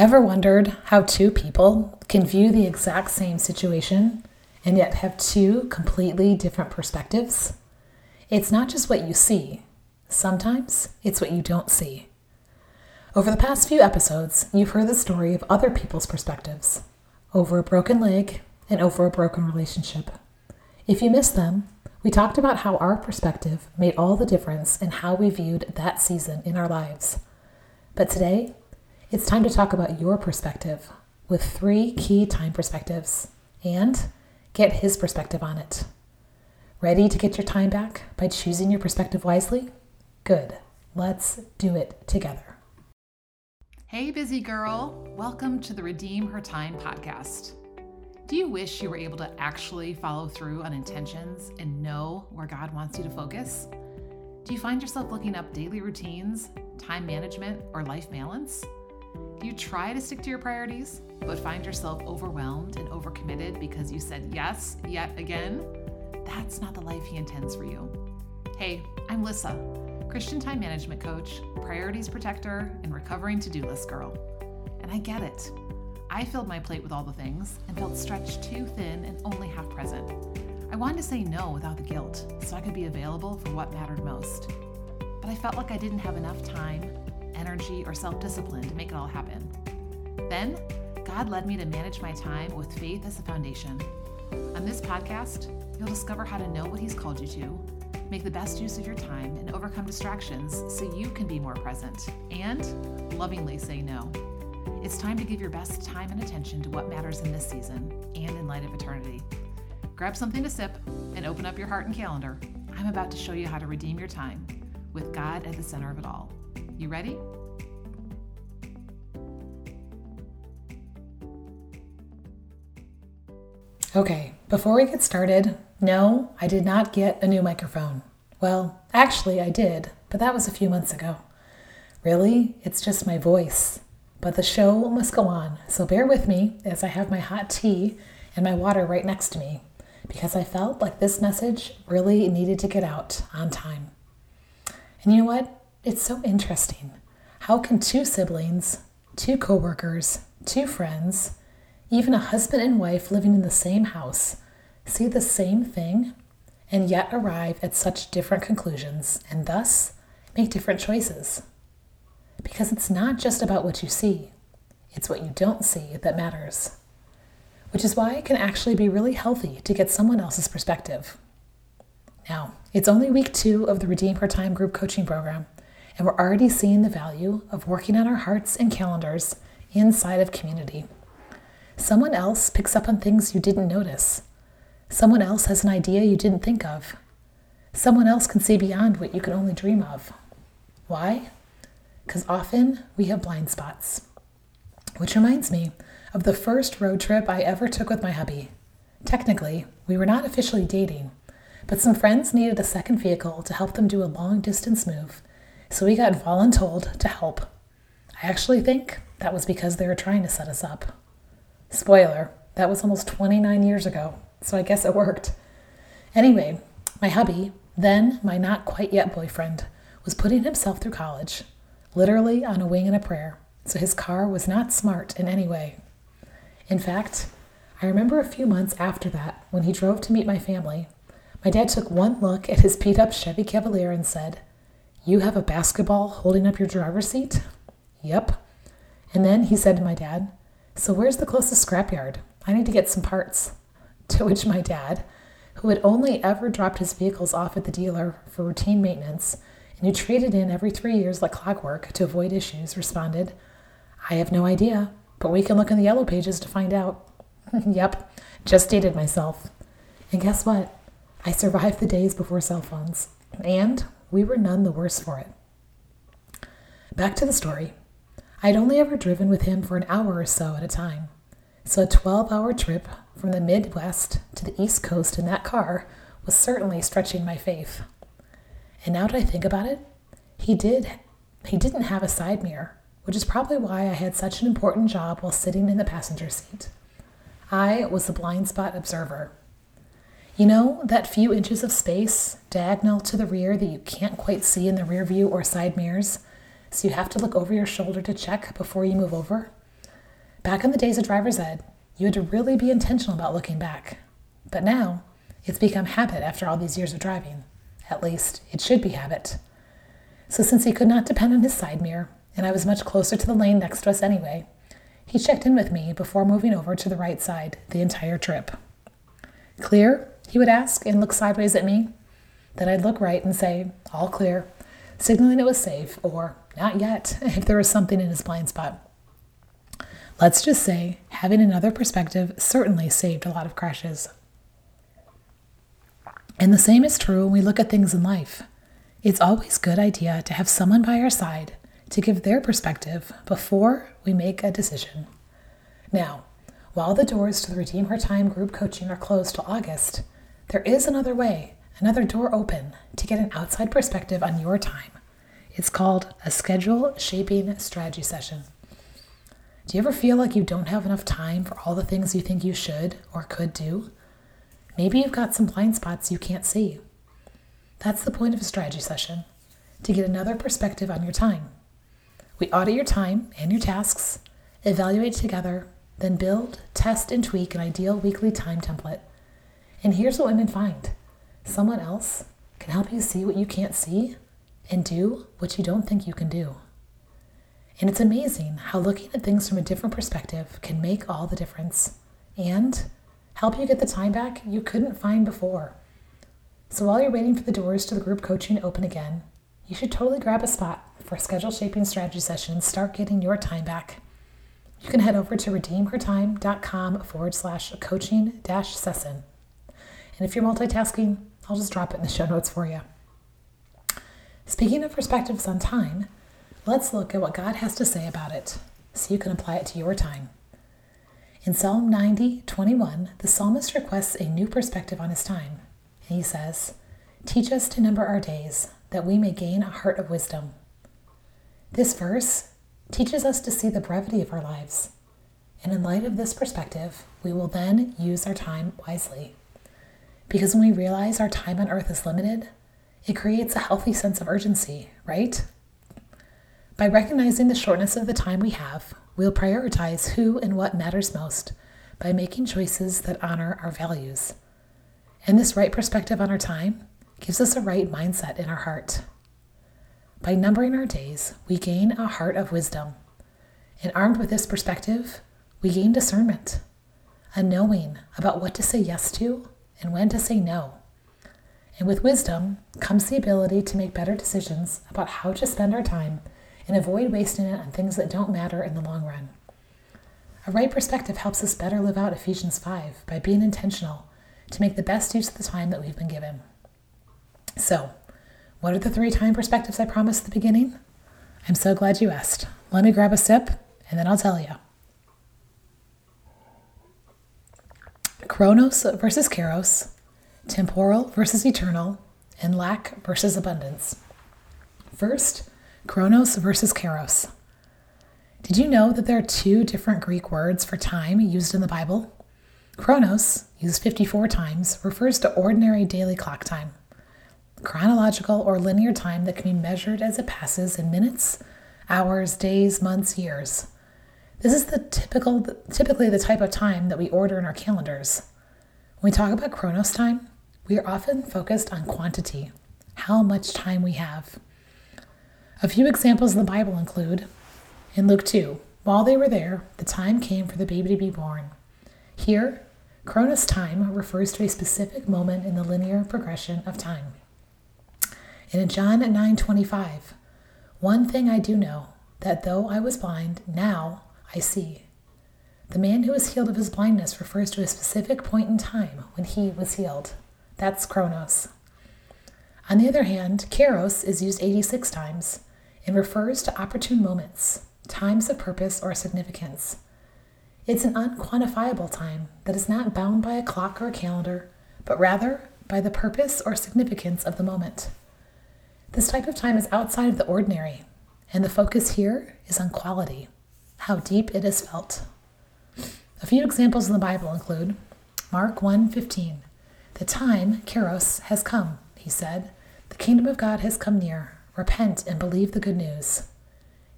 Ever wondered how two people can view the exact same situation and yet have two completely different perspectives? It's not just what you see, sometimes it's what you don't see. Over the past few episodes, you've heard the story of other people's perspectives over a broken leg and over a broken relationship. If you missed them, we talked about how our perspective made all the difference in how we viewed that season in our lives. But today, it's time to talk about your perspective with three key time perspectives and get his perspective on it. Ready to get your time back by choosing your perspective wisely? Good. Let's do it together. Hey, busy girl. Welcome to the Redeem Her Time podcast. Do you wish you were able to actually follow through on intentions and know where God wants you to focus? Do you find yourself looking up daily routines, time management, or life balance? You try to stick to your priorities, but find yourself overwhelmed and overcommitted because you said yes yet again? That's not the life He intends for you. Hey, I'm Lissa, Christian time management coach, priorities protector, and recovering to do list girl. And I get it. I filled my plate with all the things and felt stretched too thin and only half present. I wanted to say no without the guilt so I could be available for what mattered most. But I felt like I didn't have enough time energy, or self discipline to make it all happen. Then, God led me to manage my time with faith as a foundation. On this podcast, you'll discover how to know what He's called you to, make the best use of your time, and overcome distractions so you can be more present and lovingly say no. It's time to give your best time and attention to what matters in this season and in light of eternity. Grab something to sip and open up your heart and calendar. I'm about to show you how to redeem your time with God at the center of it all. You ready? Okay, before we get started, no, I did not get a new microphone. Well, actually, I did, but that was a few months ago. Really, it's just my voice. But the show must go on, so bear with me as I have my hot tea and my water right next to me, because I felt like this message really needed to get out on time. And you know what? It's so interesting. How can two siblings, two coworkers, two friends, even a husband and wife living in the same house see the same thing and yet arrive at such different conclusions and thus make different choices? Because it's not just about what you see, it's what you don't see that matters. Which is why it can actually be really healthy to get someone else's perspective. Now, it's only week two of the Redeem Her Time group coaching program, and we're already seeing the value of working on our hearts and calendars inside of community. Someone else picks up on things you didn't notice. Someone else has an idea you didn't think of. Someone else can see beyond what you can only dream of. Why? Because often we have blind spots. Which reminds me of the first road trip I ever took with my hubby. Technically, we were not officially dating, but some friends needed a second vehicle to help them do a long distance move so we got voluntold to help. I actually think that was because they were trying to set us up. Spoiler, that was almost 29 years ago, so I guess it worked. Anyway, my hubby, then my not quite yet boyfriend, was putting himself through college, literally on a wing and a prayer, so his car was not smart in any way. In fact, I remember a few months after that, when he drove to meet my family, my dad took one look at his beat up Chevy Cavalier and said, you have a basketball holding up your driver's seat? Yep. And then he said to my dad, So where's the closest scrapyard? I need to get some parts. To which my dad, who had only ever dropped his vehicles off at the dealer for routine maintenance and who traded in every three years like clockwork to avoid issues, responded, I have no idea, but we can look in the yellow pages to find out. yep, just dated myself. And guess what? I survived the days before cell phones. And we were none the worse for it. Back to the story. I had only ever driven with him for an hour or so at a time, so a 12 hour trip from the Midwest to the East Coast in that car was certainly stretching my faith. And now that I think about it, he did he didn't have a side mirror, which is probably why I had such an important job while sitting in the passenger seat. I was the blind spot observer, you know, that few inches of space diagonal to the rear that you can't quite see in the rear view or side mirrors, so you have to look over your shoulder to check before you move over? Back in the days of driver's ed, you had to really be intentional about looking back. But now, it's become habit after all these years of driving. At least, it should be habit. So, since he could not depend on his side mirror, and I was much closer to the lane next to us anyway, he checked in with me before moving over to the right side the entire trip. Clear? He would ask and look sideways at me. Then I'd look right and say, All clear, signaling it was safe, or not yet, if there was something in his blind spot. Let's just say having another perspective certainly saved a lot of crashes. And the same is true when we look at things in life. It's always a good idea to have someone by our side to give their perspective before we make a decision. Now, while the doors to the Redeem Her Time group coaching are closed till August, there is another way, another door open to get an outside perspective on your time. It's called a schedule shaping strategy session. Do you ever feel like you don't have enough time for all the things you think you should or could do? Maybe you've got some blind spots you can't see. That's the point of a strategy session to get another perspective on your time. We audit your time and your tasks, evaluate together, then build, test, and tweak an ideal weekly time template. And here's what women find someone else can help you see what you can't see and do what you don't think you can do. And it's amazing how looking at things from a different perspective can make all the difference and help you get the time back you couldn't find before. So while you're waiting for the doors to the group coaching to open again, you should totally grab a spot for a schedule shaping strategy session and start getting your time back. You can head over to redeemhertime.com forward slash coaching dash session. And if you're multitasking, I'll just drop it in the show notes for you. Speaking of perspectives on time, let's look at what God has to say about it so you can apply it to your time. In Psalm 90, 21, the psalmist requests a new perspective on his time. And he says, Teach us to number our days, that we may gain a heart of wisdom. This verse teaches us to see the brevity of our lives. And in light of this perspective, we will then use our time wisely. Because when we realize our time on earth is limited, it creates a healthy sense of urgency, right? By recognizing the shortness of the time we have, we'll prioritize who and what matters most by making choices that honor our values. And this right perspective on our time gives us a right mindset in our heart. By numbering our days, we gain a heart of wisdom. And armed with this perspective, we gain discernment, a knowing about what to say yes to and when to say no. And with wisdom comes the ability to make better decisions about how to spend our time and avoid wasting it on things that don't matter in the long run. A right perspective helps us better live out Ephesians 5 by being intentional to make the best use of the time that we've been given. So, what are the three time perspectives I promised at the beginning? I'm so glad you asked. Let me grab a sip and then I'll tell you. Chronos versus Kairos, temporal versus eternal, and lack versus abundance. First, Chronos versus Kairos. Did you know that there are two different Greek words for time used in the Bible? Chronos, used 54 times, refers to ordinary daily clock time chronological or linear time that can be measured as it passes in minutes, hours, days, months, years. This is the typical, typically the type of time that we order in our calendars. When we talk about Chronos time, we are often focused on quantity, how much time we have. A few examples in the Bible include in Luke 2, while they were there, the time came for the baby to be born. Here, Chronos time refers to a specific moment in the linear progression of time. And in John 9:25, one thing I do know, that though I was blind, now I see. The man who was healed of his blindness refers to a specific point in time when he was healed. That's Chronos. On the other hand, Kairos is used 86 times and refers to opportune moments, times of purpose or significance. It's an unquantifiable time that is not bound by a clock or a calendar, but rather by the purpose or significance of the moment. This type of time is outside of the ordinary, and the focus here is on quality, how deep it is felt. A few examples in the Bible include Mark 1:15. The time, kairos, has come, he said. The kingdom of God has come near. Repent and believe the good news.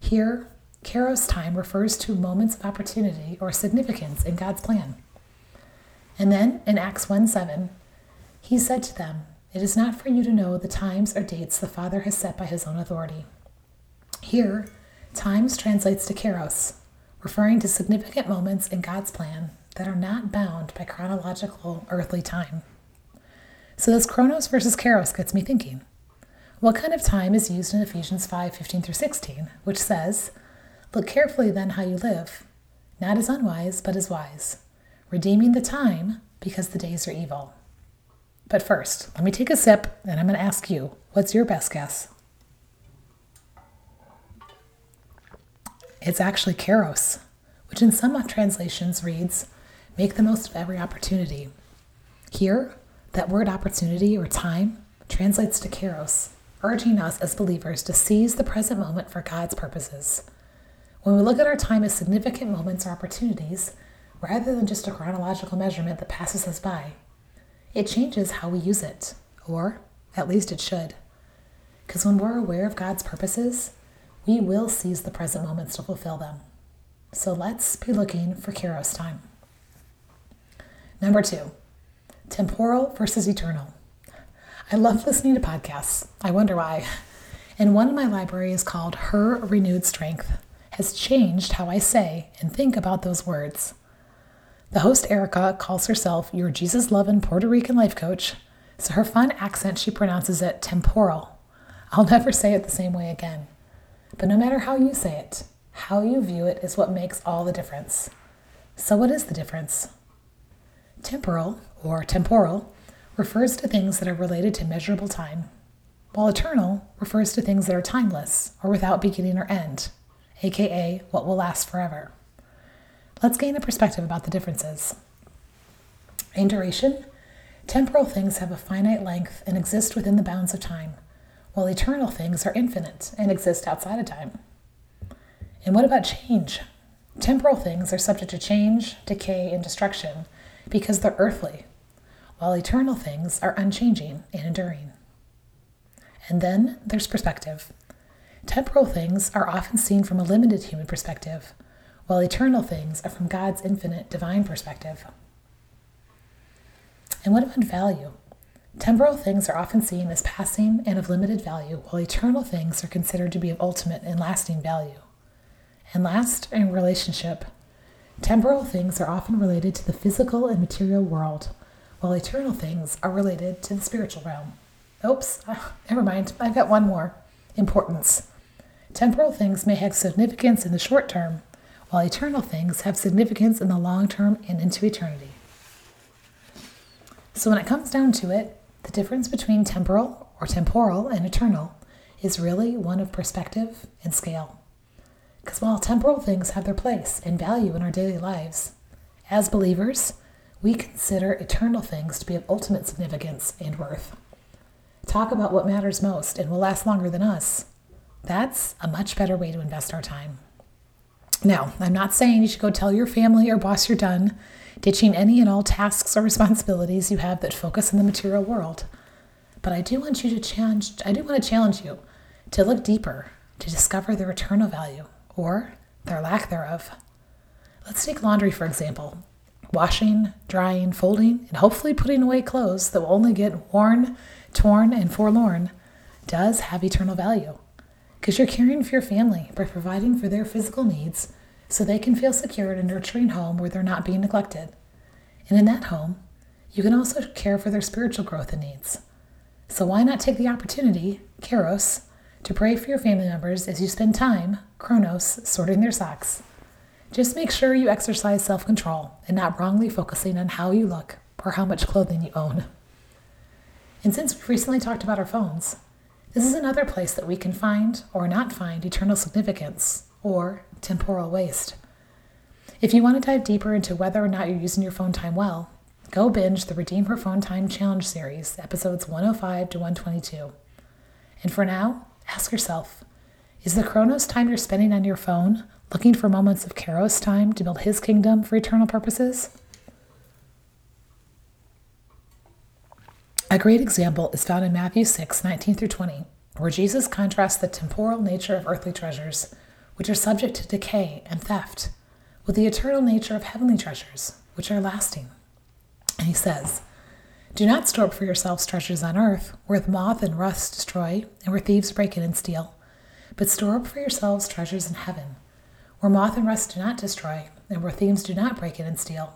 Here, Kairos time refers to moments of opportunity or significance in God's plan. And then in Acts 1 7, he said to them, It is not for you to know the times or dates the Father has set by his own authority. Here, times translates to kairos, referring to significant moments in God's plan that are not bound by chronological earthly time. So this chronos versus kairos gets me thinking. What kind of time is used in Ephesians 5 15 through 16, which says, Look carefully then how you live, not as unwise, but as wise, redeeming the time because the days are evil. But first, let me take a sip and I'm going to ask you, what's your best guess? It's actually kairos, which in some translations reads, make the most of every opportunity. Here, that word opportunity or time translates to kairos, urging us as believers to seize the present moment for God's purposes. When we look at our time as significant moments or opportunities, rather than just a chronological measurement that passes us by, it changes how we use it, or at least it should. Because when we're aware of God's purposes, we will seize the present moments to fulfill them. So let's be looking for Kairos time. Number two, temporal versus eternal. I love listening to podcasts. I wonder why. And one in my library is called Her Renewed Strength, has changed how I say and think about those words. The host, Erica, calls herself your Jesus loving Puerto Rican life coach, so her fun accent, she pronounces it temporal. I'll never say it the same way again. But no matter how you say it, how you view it is what makes all the difference. So, what is the difference? Temporal, or temporal, refers to things that are related to measurable time, while eternal refers to things that are timeless or without beginning or end, aka what will last forever. Let's gain a perspective about the differences. In duration, temporal things have a finite length and exist within the bounds of time, while eternal things are infinite and exist outside of time. And what about change? Temporal things are subject to change, decay, and destruction because they're earthly, while eternal things are unchanging and enduring. And then there's perspective. Temporal things are often seen from a limited human perspective, while eternal things are from God's infinite divine perspective. And what about value? Temporal things are often seen as passing and of limited value, while eternal things are considered to be of ultimate and lasting value. And last, in relationship, temporal things are often related to the physical and material world, while eternal things are related to the spiritual realm. Oops, ah, never mind, I've got one more. Importance. Temporal things may have significance in the short term, while eternal things have significance in the long term and into eternity. So, when it comes down to it, the difference between temporal or temporal and eternal is really one of perspective and scale. Because while temporal things have their place and value in our daily lives, as believers, we consider eternal things to be of ultimate significance and worth. Talk about what matters most and will last longer than us. That's a much better way to invest our time. Now, I'm not saying you should go tell your family or boss you're done ditching any and all tasks or responsibilities you have that focus on the material world. But I do want you to challenge I do want to challenge you to look deeper to discover their eternal value or their lack thereof. Let's take laundry for example. Washing, drying, folding, and hopefully putting away clothes that will only get worn, torn, and forlorn does have eternal value. Because you're caring for your family by providing for their physical needs so they can feel secure in a nurturing home where they're not being neglected. And in that home, you can also care for their spiritual growth and needs. So why not take the opportunity, Kairos, to pray for your family members as you spend time, Chronos, sorting their socks? Just make sure you exercise self control and not wrongly focusing on how you look or how much clothing you own. And since we've recently talked about our phones, this is another place that we can find or not find eternal significance or temporal waste. If you want to dive deeper into whether or not you're using your phone time well, go binge the Redeem Her Phone Time Challenge series, episodes 105 to 122. And for now, ask yourself is the Chronos time you're spending on your phone looking for moments of Kairos time to build His kingdom for eternal purposes? A great example is found in Matthew 6 19 through 20, where Jesus contrasts the temporal nature of earthly treasures which are subject to decay and theft, with the eternal nature of heavenly treasures, which are lasting. And he says, Do not store up for yourselves treasures on earth, where moth and rust destroy, and where thieves break in and steal, but store up for yourselves treasures in heaven, where moth and rust do not destroy, and where thieves do not break in and steal.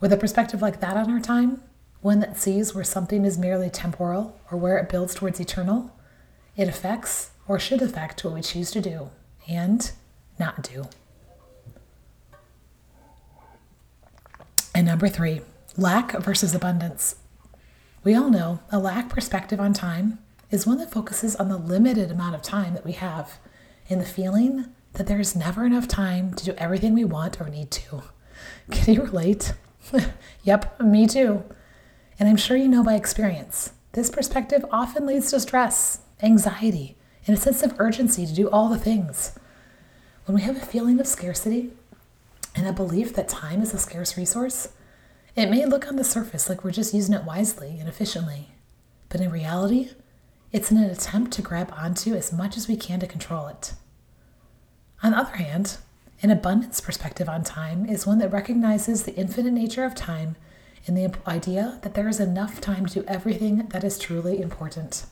With a perspective like that on our time, one that sees where something is merely temporal or where it builds towards eternal, it affects or should affect what we choose to do and not do. And number three, lack versus abundance. We all know a lack perspective on time is one that focuses on the limited amount of time that we have and the feeling that there is never enough time to do everything we want or need to. Can you relate? yep, me too. And I'm sure you know by experience, this perspective often leads to stress, anxiety, and a sense of urgency to do all the things. When we have a feeling of scarcity and a belief that time is a scarce resource, it may look on the surface like we're just using it wisely and efficiently. But in reality, it's in an attempt to grab onto as much as we can to control it. On the other hand, an abundance perspective on time is one that recognizes the infinite nature of time and the idea that there is enough time to do everything that is truly important.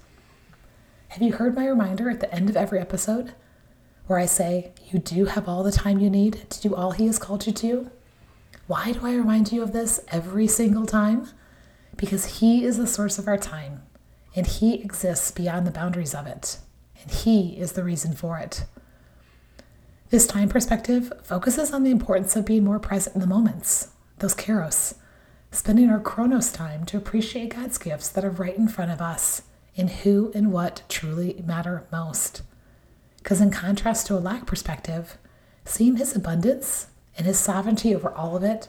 Have you heard my reminder at the end of every episode where I say, You do have all the time you need to do all He has called you to? Why do I remind you of this every single time? Because He is the source of our time, and He exists beyond the boundaries of it, and He is the reason for it. This time perspective focuses on the importance of being more present in the moments, those kairos, spending our chronos time to appreciate God's gifts that are right in front of us in who and what truly matter most. Because, in contrast to a lack perspective, seeing His abundance and His sovereignty over all of it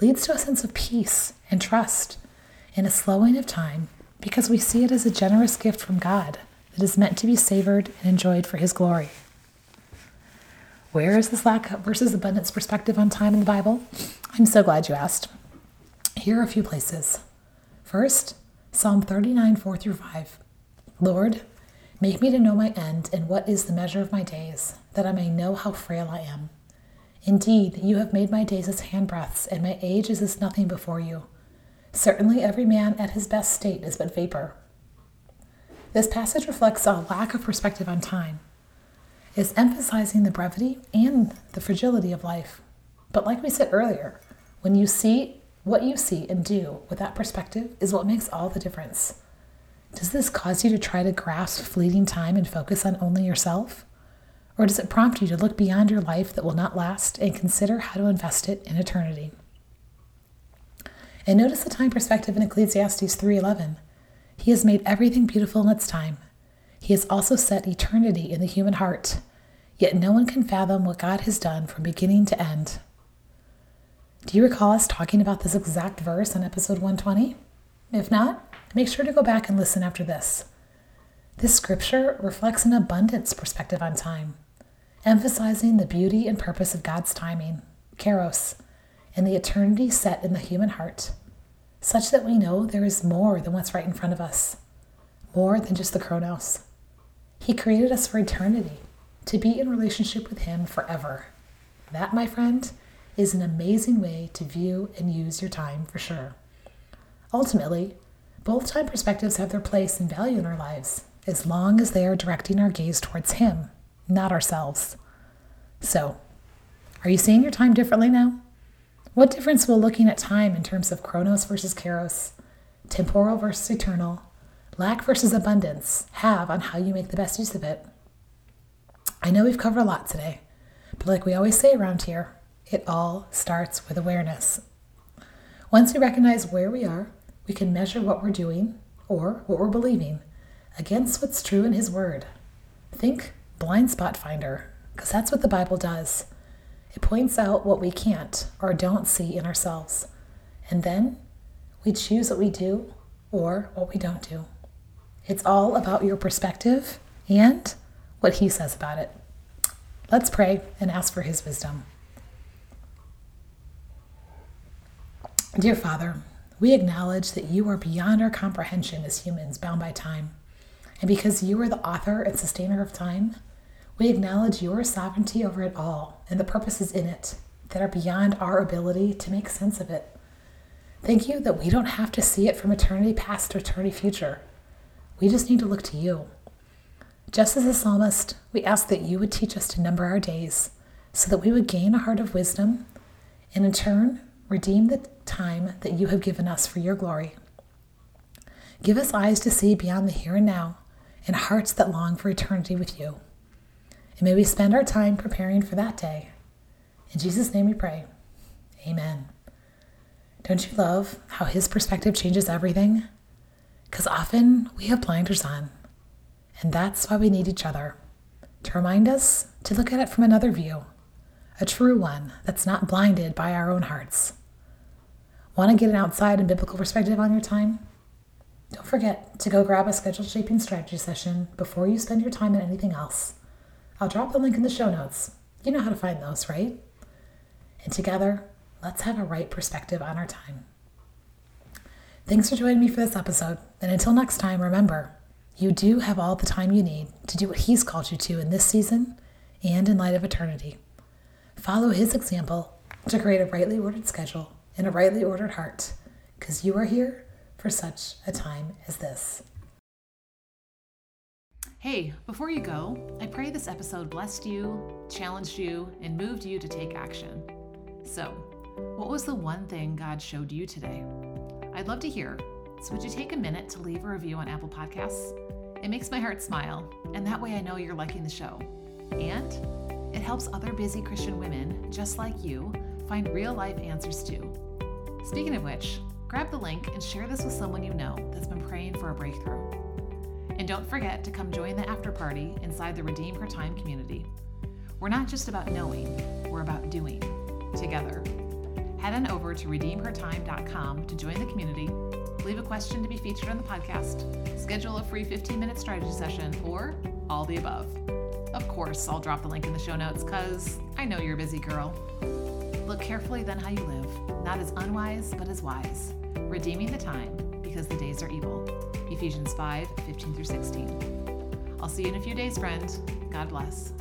leads to a sense of peace and trust and a slowing of time because we see it as a generous gift from God that is meant to be savored and enjoyed for His glory. Where is this lack versus abundance perspective on time in the Bible? I'm so glad you asked. Here are a few places. First, Psalm 39, 4 through 5. Lord, make me to know my end and what is the measure of my days, that I may know how frail I am. Indeed, you have made my days as handbreadths, and my age is as nothing before you. Certainly, every man at his best state is but vapor. This passage reflects a lack of perspective on time. It's emphasizing the brevity and the fragility of life. But, like we said earlier, when you see what you see and do with that perspective is what makes all the difference. Does this cause you to try to grasp fleeting time and focus on only yourself? Or does it prompt you to look beyond your life that will not last and consider how to invest it in eternity? And notice the time perspective in Ecclesiastes 3:11. He has made everything beautiful in its time. He has also set eternity in the human heart. Yet no one can fathom what God has done from beginning to end. Do you recall us talking about this exact verse on episode 120? If not, make sure to go back and listen after this. This scripture reflects an abundance perspective on time, emphasizing the beauty and purpose of God's timing, kairos, and the eternity set in the human heart, such that we know there is more than what's right in front of us, more than just the chronos. He created us for eternity, to be in relationship with Him forever. That, my friend, is an amazing way to view and use your time for sure. Ultimately, both time perspectives have their place and value in our lives as long as they are directing our gaze towards Him, not ourselves. So, are you seeing your time differently now? What difference will looking at time in terms of chronos versus kairos, temporal versus eternal, lack versus abundance have on how you make the best use of it? I know we've covered a lot today, but like we always say around here, it all starts with awareness. Once we recognize where we are, we can measure what we're doing or what we're believing against what's true in His Word. Think blind spot finder, because that's what the Bible does. It points out what we can't or don't see in ourselves. And then we choose what we do or what we don't do. It's all about your perspective and what He says about it. Let's pray and ask for His wisdom. Dear Father, we acknowledge that you are beyond our comprehension as humans bound by time. And because you are the author and sustainer of time, We acknowledge your sovereignty over it all and the purposes in it that are beyond our ability to make sense of it. Thank you that we don't have to see it from eternity past to eternity future. We just need to look to you. Just as a psalmist, we ask that you would teach us to number our days so that we would gain a heart of wisdom and in turn redeem the time that you have given us for your glory. Give us eyes to see beyond the here and now and hearts that long for eternity with you. And may we spend our time preparing for that day. In Jesus' name we pray. Amen. Don't you love how his perspective changes everything? Because often we have blinders on. And that's why we need each other to remind us to look at it from another view, a true one that's not blinded by our own hearts. Want to get an outside and biblical perspective on your time? Don't forget to go grab a scheduled shaping strategy session before you spend your time on anything else. I'll drop the link in the show notes. You know how to find those, right? And together, let's have a right perspective on our time. Thanks for joining me for this episode. And until next time, remember, you do have all the time you need to do what He's called you to in this season and in light of eternity. Follow His example to create a rightly ordered schedule and a rightly ordered heart, because you are here for such a time as this. Hey, before you go, I pray this episode blessed you, challenged you, and moved you to take action. So, what was the one thing God showed you today? I'd love to hear. So, would you take a minute to leave a review on Apple Podcasts? It makes my heart smile, and that way I know you're liking the show. And it helps other busy Christian women just like you find real life answers too. Speaking of which, grab the link and share this with someone you know that's been praying for a breakthrough. And don't forget to come join the after party inside the Redeem Her Time community. We're not just about knowing, we're about doing together. Head on over to redeemhertime.com to join the community, leave a question to be featured on the podcast, schedule a free 15 minute strategy session, or all the above. Of course, I'll drop the link in the show notes because I know you're a busy girl. Look carefully then how you live, not as unwise, but as wise, redeeming the time because the days are evil. Ephesians 5 15 through 16. I'll see you in a few days, friend. God bless.